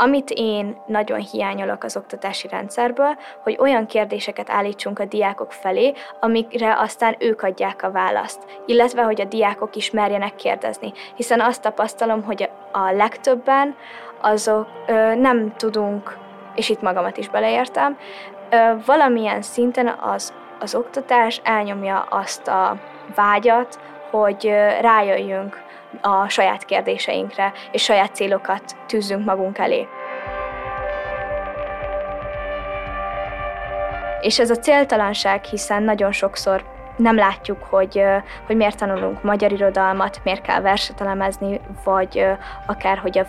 Amit én nagyon hiányolok az oktatási rendszerből, hogy olyan kérdéseket állítsunk a diákok felé, amikre aztán ők adják a választ, illetve hogy a diákok is merjenek kérdezni. Hiszen azt tapasztalom, hogy a legtöbben azok ö, nem tudunk, és itt magamat is beleértem, ö, valamilyen szinten az, az oktatás elnyomja azt a vágyat, hogy rájöjjünk a saját kérdéseinkre, és saját célokat tűzzünk magunk elé. És ez a céltalanság, hiszen nagyon sokszor nem látjuk, hogy, hogy miért tanulunk magyar irodalmat, miért kell verset elemezni, vagy akár hogy a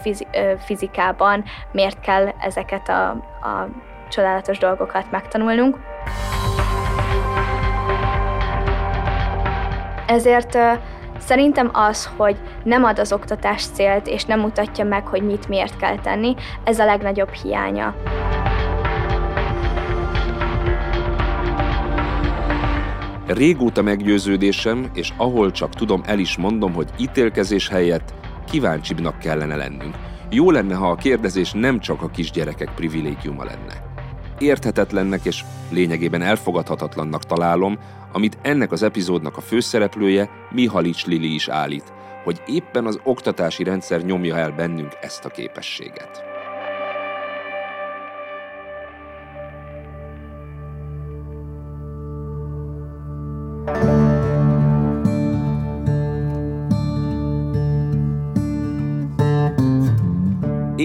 fizikában miért kell ezeket a, a csodálatos dolgokat megtanulnunk. Ezért Szerintem az, hogy nem ad az oktatás célt, és nem mutatja meg, hogy mit miért kell tenni, ez a legnagyobb hiánya. Régóta meggyőződésem, és ahol csak tudom, el is mondom, hogy ítélkezés helyett kíváncsibbnak kellene lennünk. Jó lenne, ha a kérdezés nem csak a kisgyerekek privilégiuma lenne. Érthetetlennek és lényegében elfogadhatatlannak találom, amit ennek az epizódnak a főszereplője Mihalics Lili is állít, hogy éppen az oktatási rendszer nyomja el bennünk ezt a képességet.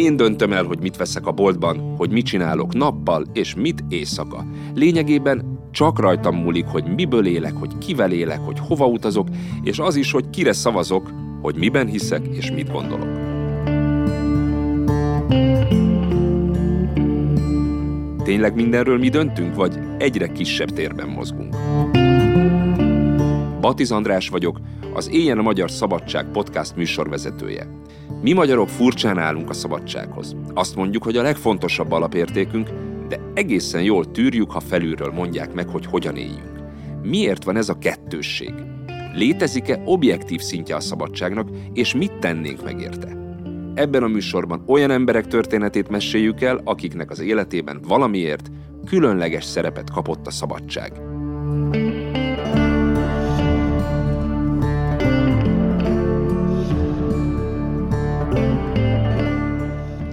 Én döntöm el, hogy mit veszek a boltban, hogy mit csinálok nappal, és mit éjszaka. Lényegében csak rajtam múlik, hogy miből élek, hogy kivel élek, hogy hova utazok, és az is, hogy kire szavazok, hogy miben hiszek és mit gondolok. Tényleg mindenről mi döntünk, vagy egyre kisebb térben mozgunk? Batiz András vagyok, az Éjjel a Magyar Szabadság podcast műsorvezetője. Mi magyarok furcsán állunk a szabadsághoz. Azt mondjuk, hogy a legfontosabb alapértékünk, de egészen jól tűrjük, ha felülről mondják meg, hogy hogyan éljünk. Miért van ez a kettősség? Létezik-e objektív szintje a szabadságnak, és mit tennénk meg érte? Ebben a műsorban olyan emberek történetét meséljük el, akiknek az életében valamiért különleges szerepet kapott a szabadság.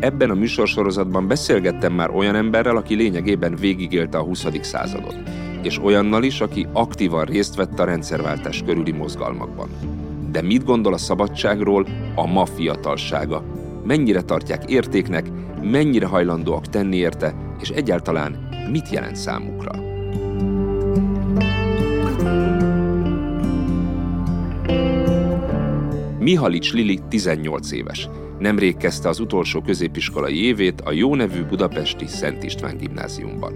Ebben a műsorsorozatban beszélgettem már olyan emberrel, aki lényegében végigélte a 20. századot, és olyannal is, aki aktívan részt vett a rendszerváltás körüli mozgalmakban. De mit gondol a szabadságról a ma fiatalsága? Mennyire tartják értéknek, mennyire hajlandóak tenni érte, és egyáltalán mit jelent számukra? Mihalics Lili 18 éves. Nemrég kezdte az utolsó középiskolai évét a jó nevű budapesti Szent István gimnáziumban.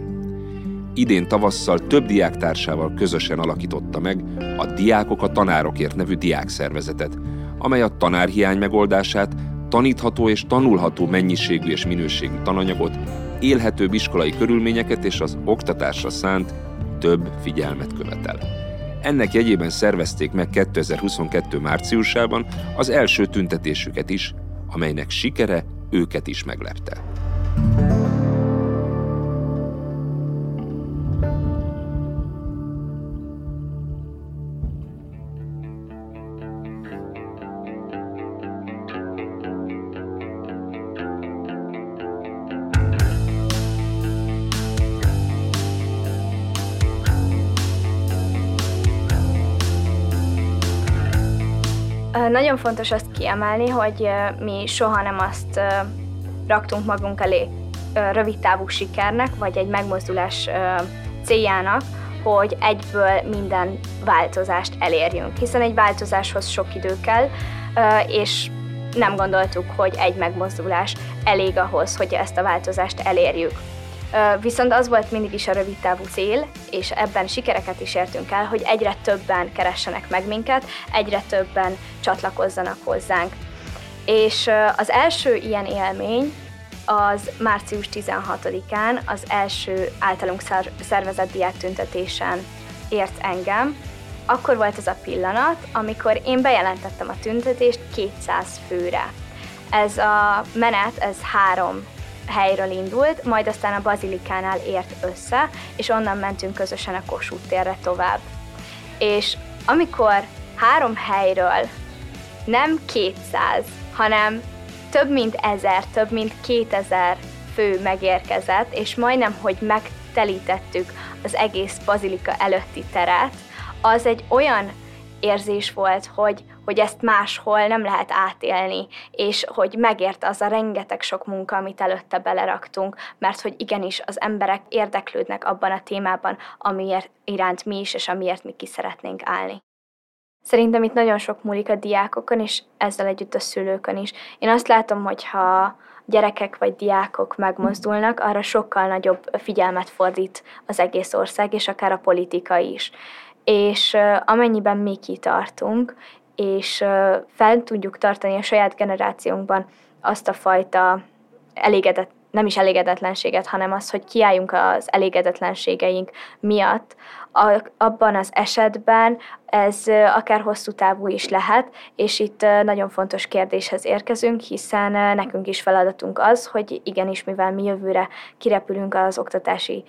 Idén tavasszal több diáktársával közösen alakította meg a Diákok a Tanárokért nevű diákszervezetet, amely a tanárhiány megoldását, tanítható és tanulható mennyiségű és minőségű tananyagot, élhetőbb iskolai körülményeket és az oktatásra szánt több figyelmet követel. Ennek jegyében szervezték meg 2022. márciusában az első tüntetésüket is, amelynek sikere őket is meglepte. Nagyon fontos azt kiemelni, hogy mi soha nem azt raktunk magunk elé rövid távú sikernek, vagy egy megmozdulás céljának, hogy egyből minden változást elérjünk, hiszen egy változáshoz sok idő kell, és nem gondoltuk, hogy egy megmozdulás elég ahhoz, hogy ezt a változást elérjük. Viszont az volt mindig is a rövid távú cél, és ebben sikereket is értünk el, hogy egyre többen keressenek meg minket, egyre többen csatlakozzanak hozzánk. És az első ilyen élmény az március 16-án az első általunk szervezett diáktüntetésen ért engem. Akkor volt ez a pillanat, amikor én bejelentettem a tüntetést 200 főre. Ez a menet, ez három helyről indult, majd aztán a Bazilikánál ért össze, és onnan mentünk közösen a Kossuth térre tovább. És amikor három helyről nem 200, hanem több mint ezer, több mint 2000 fő megérkezett, és majdnem, hogy megtelítettük az egész bazilika előtti teret, az egy olyan érzés volt, hogy, hogy ezt máshol nem lehet átélni, és hogy megért az a rengeteg sok munka, amit előtte beleraktunk, mert hogy igenis az emberek érdeklődnek abban a témában, amiért iránt mi is, és amiért mi ki szeretnénk állni. Szerintem itt nagyon sok múlik a diákokon, és ezzel együtt a szülőkön is. Én azt látom, hogy ha gyerekek vagy diákok megmozdulnak, arra sokkal nagyobb figyelmet fordít az egész ország, és akár a politika is. És amennyiben mi kitartunk, és fel tudjuk tartani a saját generációnkban azt a fajta elégedett, nem is elégedetlenséget, hanem az, hogy kiálljunk az elégedetlenségeink miatt, abban az esetben ez akár hosszú távú is lehet, és itt nagyon fontos kérdéshez érkezünk, hiszen nekünk is feladatunk az, hogy igenis, mivel mi jövőre kirepülünk az oktatási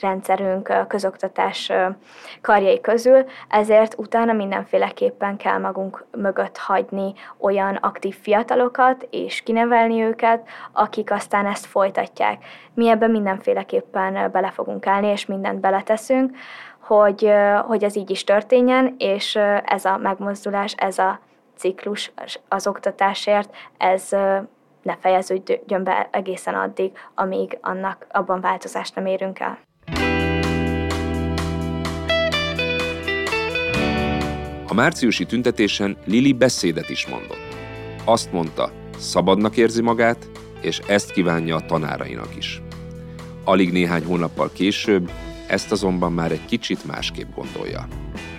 rendszerünk közoktatás karjai közül, ezért utána mindenféleképpen kell magunk mögött hagyni olyan aktív fiatalokat, és kinevelni őket, akik aztán ezt folytatják. Mi ebben mindenféleképpen bele fogunk állni, és mindent beleteszünk, hogy, hogy ez így is történjen, és ez a megmozdulás, ez a ciklus az oktatásért, ez ne fejeződjön be egészen addig, amíg annak abban változást nem érünk el. A márciusi tüntetésen Lili beszédet is mondott. Azt mondta, szabadnak érzi magát, és ezt kívánja a tanárainak is. Alig néhány hónappal később ezt azonban már egy kicsit másképp gondolja.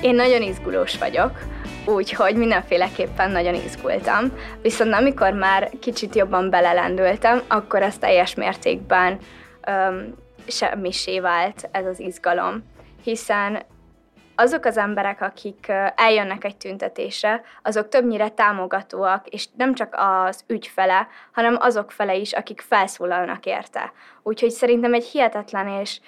Én nagyon izgulós vagyok, úgyhogy mindenféleképpen nagyon izgultam. Viszont amikor már kicsit jobban belelendültem, akkor ez teljes mértékben öm, semmisé vált ez az izgalom. Hiszen azok az emberek, akik eljönnek egy tüntetésre, azok többnyire támogatóak, és nem csak az ügyfele, hanem azok fele is, akik felszólalnak érte. Úgyhogy szerintem egy hihetetlen és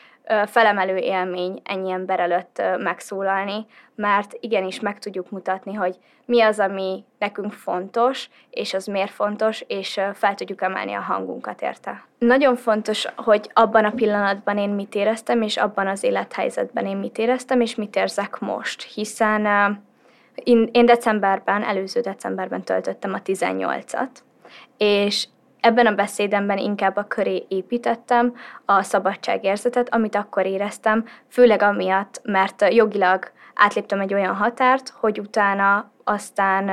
felemelő élmény ennyi ember előtt megszólalni, mert igenis meg tudjuk mutatni, hogy mi az, ami nekünk fontos, és az miért fontos, és fel tudjuk emelni a hangunkat érte. Nagyon fontos, hogy abban a pillanatban én mit éreztem, és abban az élethelyzetben én mit éreztem, és mit érzek most, hiszen én decemberben, előző decemberben töltöttem a 18-at, és Ebben a beszédemben inkább a köré építettem a szabadságérzetet, amit akkor éreztem, főleg amiatt, mert jogilag átléptem egy olyan határt, hogy utána aztán,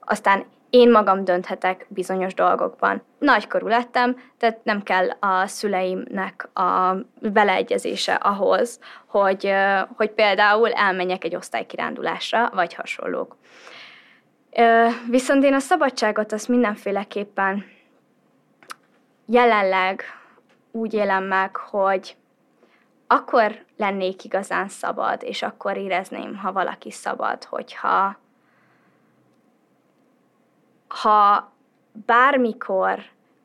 aztán én magam dönthetek bizonyos dolgokban. Nagykorú lettem, tehát nem kell a szüleimnek a beleegyezése ahhoz, hogy, hogy például elmenjek egy osztálykirándulásra, vagy hasonlók. Viszont én a szabadságot azt mindenféleképpen jelenleg úgy élem meg, hogy akkor lennék igazán szabad, és akkor érezném, ha valaki szabad, hogyha ha bármikor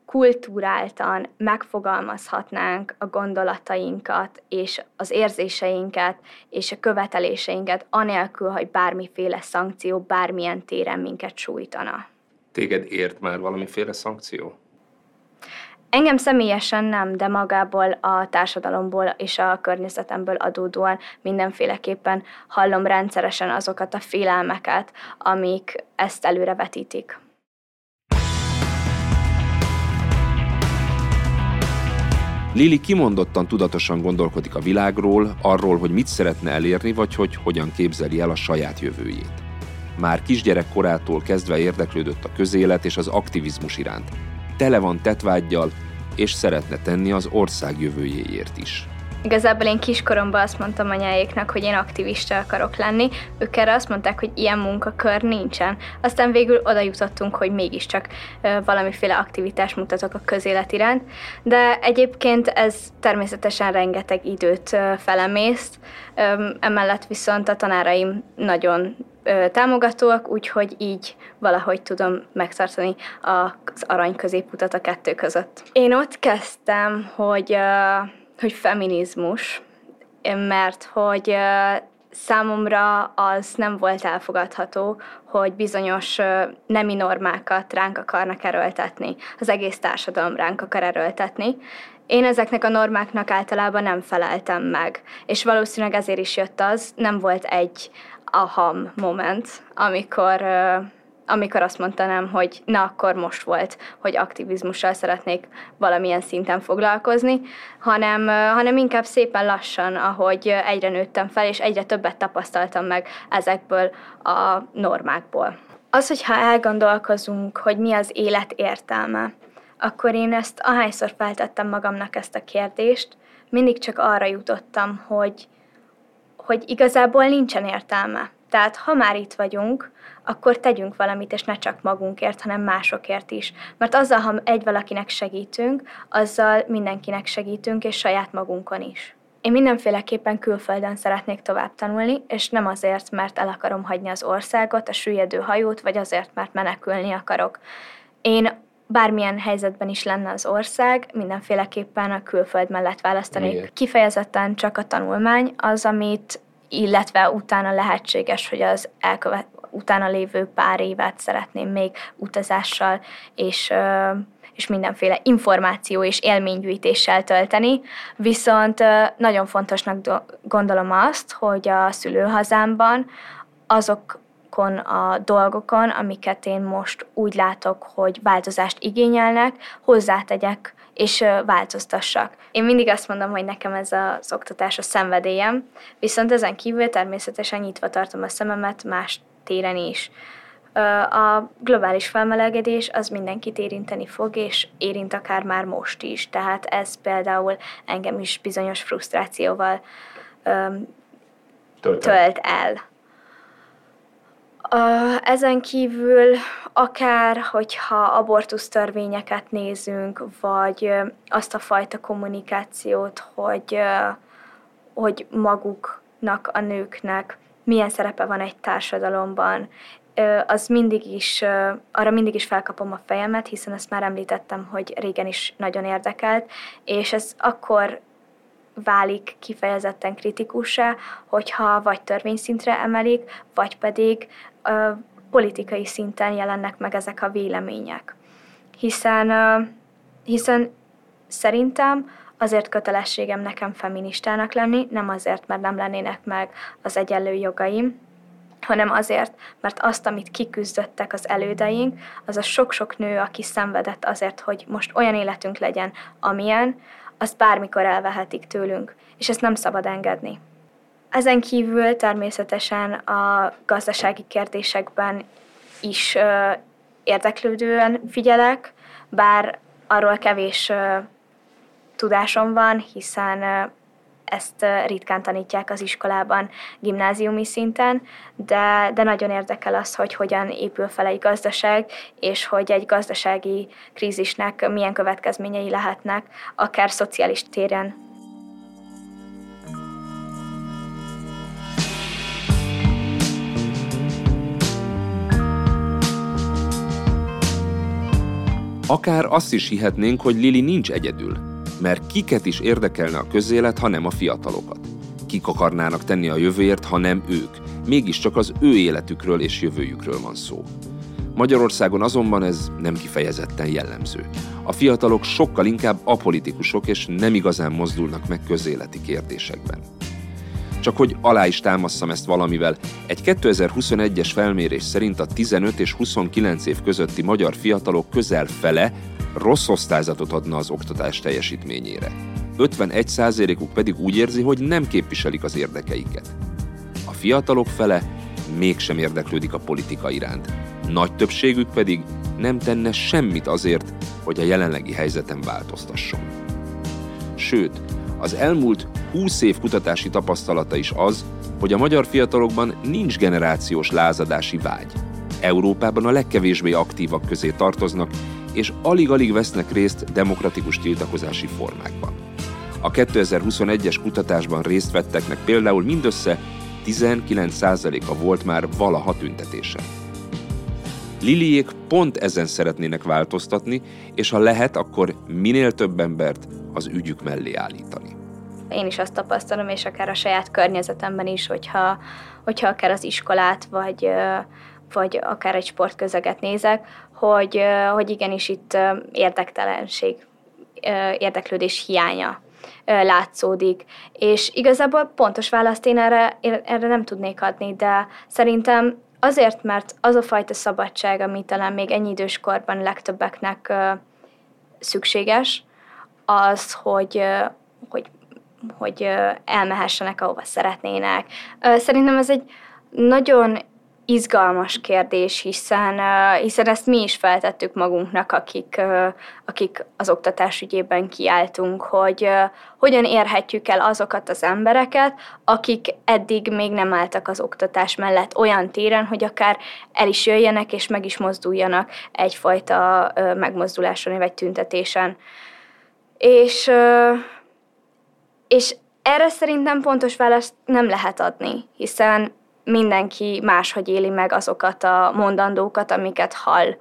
kultúráltan megfogalmazhatnánk a gondolatainkat, és az érzéseinket, és a követeléseinket, anélkül, hogy bármiféle szankció bármilyen téren minket sújtana. Téged ért már valamiféle szankció? Engem személyesen nem, de magából a társadalomból és a környezetemből adódóan mindenféleképpen hallom rendszeresen azokat a félelmeket, amik ezt előrevetítik. Lili kimondottan tudatosan gondolkodik a világról, arról, hogy mit szeretne elérni, vagy hogy hogyan képzeli el a saját jövőjét. Már kisgyerek korától kezdve érdeklődött a közélet és az aktivizmus iránt. Tele van tetvágyjal, és szeretne tenni az ország jövőjéért is. Igazából én kiskoromban azt mondtam anyáéknak, hogy én aktivista akarok lenni, ők erre azt mondták, hogy ilyen munkakör nincsen. Aztán végül oda jutottunk, hogy mégiscsak valamiféle aktivitás mutatok a közélet iránt, de egyébként ez természetesen rengeteg időt felemészt, emellett viszont a tanáraim nagyon támogatóak, úgyhogy így valahogy tudom megtartani az arany középutat a kettő között. Én ott kezdtem, hogy, hogy feminizmus, mert hogy számomra az nem volt elfogadható, hogy bizonyos nemi normákat ránk akarnak erőltetni, az egész társadalom ránk akar erőltetni. Én ezeknek a normáknak általában nem feleltem meg, és valószínűleg ezért is jött az, nem volt egy aham moment, amikor amikor azt mondanám, hogy na akkor most volt, hogy aktivizmussal szeretnék valamilyen szinten foglalkozni, hanem, hanem inkább szépen lassan, ahogy egyre nőttem fel, és egyre többet tapasztaltam meg ezekből a normákból. Az, hogyha elgondolkozunk, hogy mi az élet értelme, akkor én ezt ahányszor feltettem magamnak ezt a kérdést, mindig csak arra jutottam, hogy, hogy igazából nincsen értelme. Tehát ha már itt vagyunk, akkor tegyünk valamit, és ne csak magunkért, hanem másokért is. Mert azzal, ha egy valakinek segítünk, azzal mindenkinek segítünk, és saját magunkon is. Én mindenféleképpen külföldön szeretnék tovább tanulni, és nem azért, mert el akarom hagyni az országot, a süllyedő hajót, vagy azért, mert menekülni akarok. Én bármilyen helyzetben is lenne az ország, mindenféleképpen a külföld mellett választanék. Igen. Kifejezetten csak a tanulmány az, amit illetve utána lehetséges, hogy az elkövet, utána lévő pár évet szeretném még utazással és, és mindenféle információ és élménygyűjtéssel tölteni, viszont nagyon fontosnak gondolom azt, hogy a szülőhazámban azokon a dolgokon, amiket én most úgy látok, hogy változást igényelnek, hozzátegyek és változtassak. Én mindig azt mondom, hogy nekem ez az oktatás a szenvedélyem, viszont ezen kívül természetesen nyitva tartom a szememet más téren is. A globális felmelegedés az mindenkit érinteni fog, és érint akár már most is. Tehát ez például engem is bizonyos frusztrációval tölt el. Ezen kívül akár, hogyha abortusz törvényeket nézünk, vagy azt a fajta kommunikációt, hogy, hogy maguknak, a nőknek milyen szerepe van egy társadalomban, az mindig is, arra mindig is felkapom a fejemet, hiszen ezt már említettem, hogy régen is nagyon érdekelt, és ez akkor válik kifejezetten kritikussá, hogyha vagy törvényszintre emelik, vagy pedig politikai szinten jelennek meg ezek a vélemények. Hiszen, hiszen szerintem azért kötelességem nekem feministának lenni, nem azért, mert nem lennének meg az egyenlő jogaim, hanem azért, mert azt, amit kiküzdöttek az elődeink, az a sok-sok nő, aki szenvedett azért, hogy most olyan életünk legyen, amilyen, azt bármikor elvehetik tőlünk, és ezt nem szabad engedni. Ezen kívül természetesen a gazdasági kérdésekben is érdeklődően figyelek, bár arról kevés tudásom van, hiszen ezt ritkán tanítják az iskolában, gimnáziumi szinten, de, de nagyon érdekel az, hogy hogyan épül fel egy gazdaság, és hogy egy gazdasági krízisnek milyen következményei lehetnek, akár szociális téren. Akár azt is hihetnénk, hogy Lili nincs egyedül mert kiket is érdekelne a közélet, ha nem a fiatalokat? Kik akarnának tenni a jövőért, ha nem ők? Mégiscsak az ő életükről és jövőjükről van szó. Magyarországon azonban ez nem kifejezetten jellemző. A fiatalok sokkal inkább apolitikusok és nem igazán mozdulnak meg közéleti kérdésekben. Csak hogy alá is támasszam ezt valamivel, egy 2021-es felmérés szerint a 15 és 29 év közötti magyar fiatalok közel fele rossz osztályzatot adna az oktatás teljesítményére. 51%-uk pedig úgy érzi, hogy nem képviselik az érdekeiket. A fiatalok fele mégsem érdeklődik a politika iránt. Nagy többségük pedig nem tenne semmit azért, hogy a jelenlegi helyzeten változtasson. Sőt, az elmúlt 20 év kutatási tapasztalata is az, hogy a magyar fiatalokban nincs generációs lázadási vágy. Európában a legkevésbé aktívak közé tartoznak, és alig-alig vesznek részt demokratikus tiltakozási formákban. A 2021-es kutatásban részt vetteknek például mindössze 19%-a volt már valaha tüntetésen. Liliék pont ezen szeretnének változtatni, és ha lehet, akkor minél több embert az ügyük mellé állítani. Én is azt tapasztalom, és akár a saját környezetemben is, hogyha, hogyha akár az iskolát, vagy, vagy akár egy sportközeget nézek, hogy, hogy igenis itt érdektelenség, érdeklődés hiánya látszódik. És igazából pontos választ én erre, erre nem tudnék adni, de szerintem azért, mert az a fajta szabadság, ami talán még ennyi idős korban legtöbbeknek szükséges, az, hogy, hogy, hogy elmehessenek, ahova szeretnének. Szerintem ez egy nagyon izgalmas kérdés, hiszen, hiszen ezt mi is feltettük magunknak, akik, akik az oktatás ügyében kiálltunk, hogy hogyan érhetjük el azokat az embereket, akik eddig még nem álltak az oktatás mellett olyan téren, hogy akár el is jöjjenek és meg is mozduljanak egyfajta megmozduláson vagy tüntetésen. És, és erre szerintem pontos választ nem lehet adni, hiszen mindenki máshogy éli meg azokat a mondandókat, amiket hall.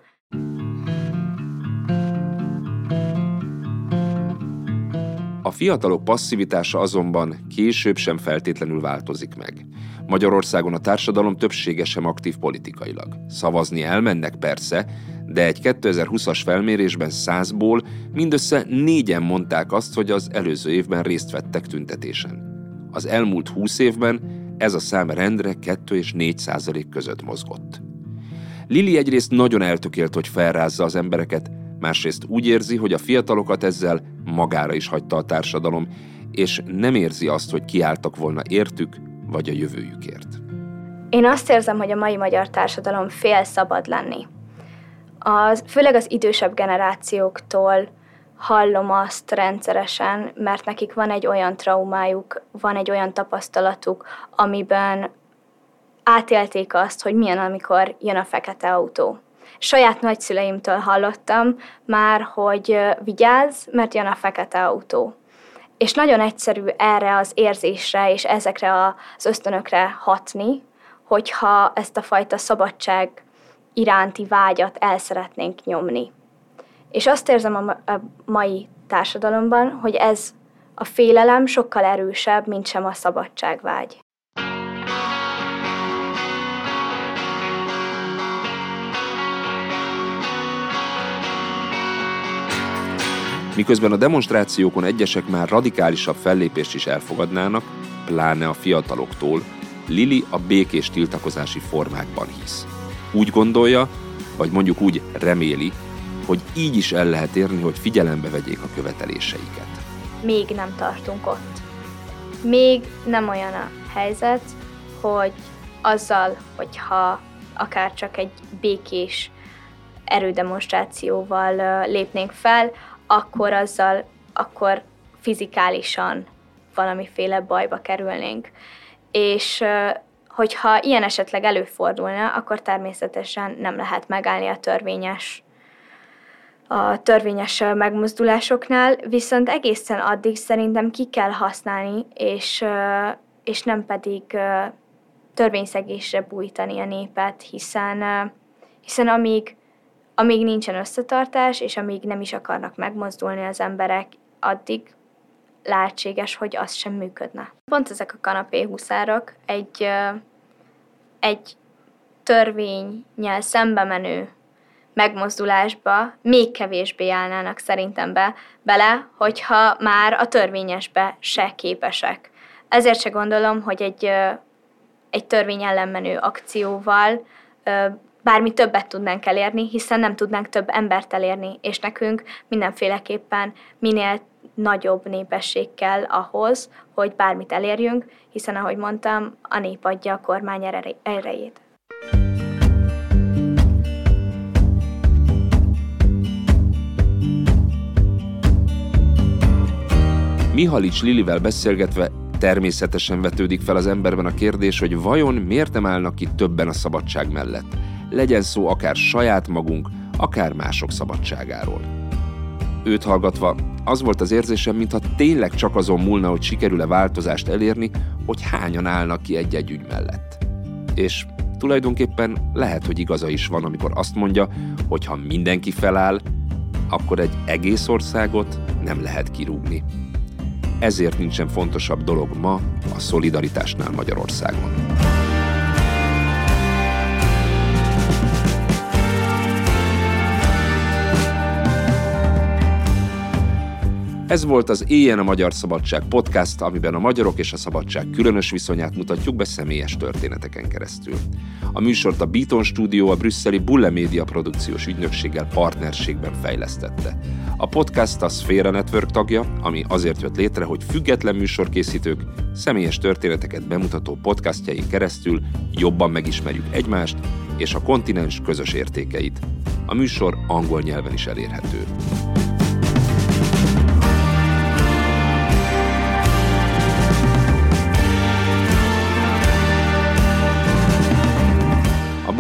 A fiatalok passzivitása azonban később sem feltétlenül változik meg. Magyarországon a társadalom többsége sem aktív politikailag. Szavazni elmennek persze, de egy 2020-as felmérésben százból mindössze négyen mondták azt, hogy az előző évben részt vettek tüntetésen. Az elmúlt húsz évben ez a szám rendre 2 és 4 százalék között mozgott. Lili egyrészt nagyon eltökélt, hogy felrázza az embereket, másrészt úgy érzi, hogy a fiatalokat ezzel magára is hagyta a társadalom, és nem érzi azt, hogy kiálltak volna értük, vagy a jövőjükért. Én azt érzem, hogy a mai magyar társadalom fél szabad lenni. Az, főleg az idősebb generációktól hallom azt rendszeresen, mert nekik van egy olyan traumájuk, van egy olyan tapasztalatuk, amiben átélték azt, hogy milyen, amikor jön a fekete autó. Saját nagyszüleimtől hallottam már, hogy vigyázz, mert jön a fekete autó. És nagyon egyszerű erre az érzésre és ezekre az ösztönökre hatni, hogyha ezt a fajta szabadság iránti vágyat el szeretnénk nyomni. És azt érzem a, mai társadalomban, hogy ez a félelem sokkal erősebb, mint sem a szabadságvágy. Miközben a demonstrációkon egyesek már radikálisabb fellépést is elfogadnának, pláne a fiataloktól, Lili a békés tiltakozási formákban hisz. Úgy gondolja, vagy mondjuk úgy reméli, hogy így is el lehet érni, hogy figyelembe vegyék a követeléseiket. Még nem tartunk ott. Még nem olyan a helyzet, hogy azzal, hogyha akár csak egy békés erődemonstrációval lépnénk fel, akkor azzal, akkor fizikálisan valamiféle bajba kerülnénk. És hogyha ilyen esetleg előfordulna, akkor természetesen nem lehet megállni a törvényes a törvényes megmozdulásoknál, viszont egészen addig szerintem ki kell használni, és, és nem pedig törvényszegésre bújtani a népet, hiszen, hiszen amíg, amíg nincsen összetartás, és amíg nem is akarnak megmozdulni az emberek, addig lehetséges, hogy az sem működne. Pont ezek a kanapéhuszárok egy, egy törvényel szembe menő megmozdulásba még kevésbé állnának szerintem be, bele, hogyha már a törvényesbe se képesek. Ezért se gondolom, hogy egy, egy törvény ellen menő akcióval bármi többet tudnánk elérni, hiszen nem tudnánk több embert elérni, és nekünk mindenféleképpen minél nagyobb népesség kell ahhoz, hogy bármit elérjünk, hiszen ahogy mondtam, a nép adja a kormány erejét. Mihalics Lilivel beszélgetve természetesen vetődik fel az emberben a kérdés, hogy vajon miért nem állnak ki többen a szabadság mellett. Legyen szó akár saját magunk, akár mások szabadságáról. Őt hallgatva az volt az érzésem, mintha tényleg csak azon múlna, hogy sikerül-e változást elérni, hogy hányan állnak ki egy-egy ügy mellett. És tulajdonképpen lehet, hogy igaza is van, amikor azt mondja, hogy ha mindenki feláll, akkor egy egész országot nem lehet kirúgni. Ezért nincsen fontosabb dolog ma a szolidaritásnál Magyarországon. Ez volt az Éjjel a Magyar Szabadság podcast, amiben a magyarok és a szabadság különös viszonyát mutatjuk be személyes történeteken keresztül. A műsort a Beaton Studio a brüsszeli Bulle Media produkciós ügynökséggel partnerségben fejlesztette. A podcast a Sphere Network tagja, ami azért jött létre, hogy független műsorkészítők személyes történeteket bemutató podcastjain keresztül jobban megismerjük egymást és a kontinens közös értékeit. A műsor angol nyelven is elérhető.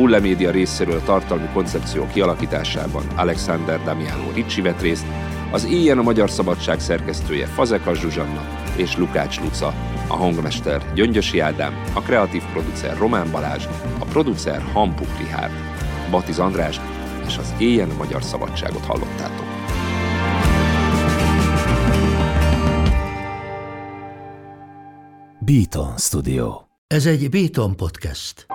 Bulle Media részéről tartalmi koncepció kialakításában Alexander Damiano Ricci vett részt, az Éjjel a Magyar Szabadság szerkesztője Fazekas Zsuzsanna és Lukács Luca, a hangmester Gyöngyösi Ádám, a kreatív producer Román Balázs, a producer Hampuk Rihárd, Batiz András és az Éjjel a Magyar Szabadságot hallottátok. Beaton Studio. Ez egy Beaton podcast.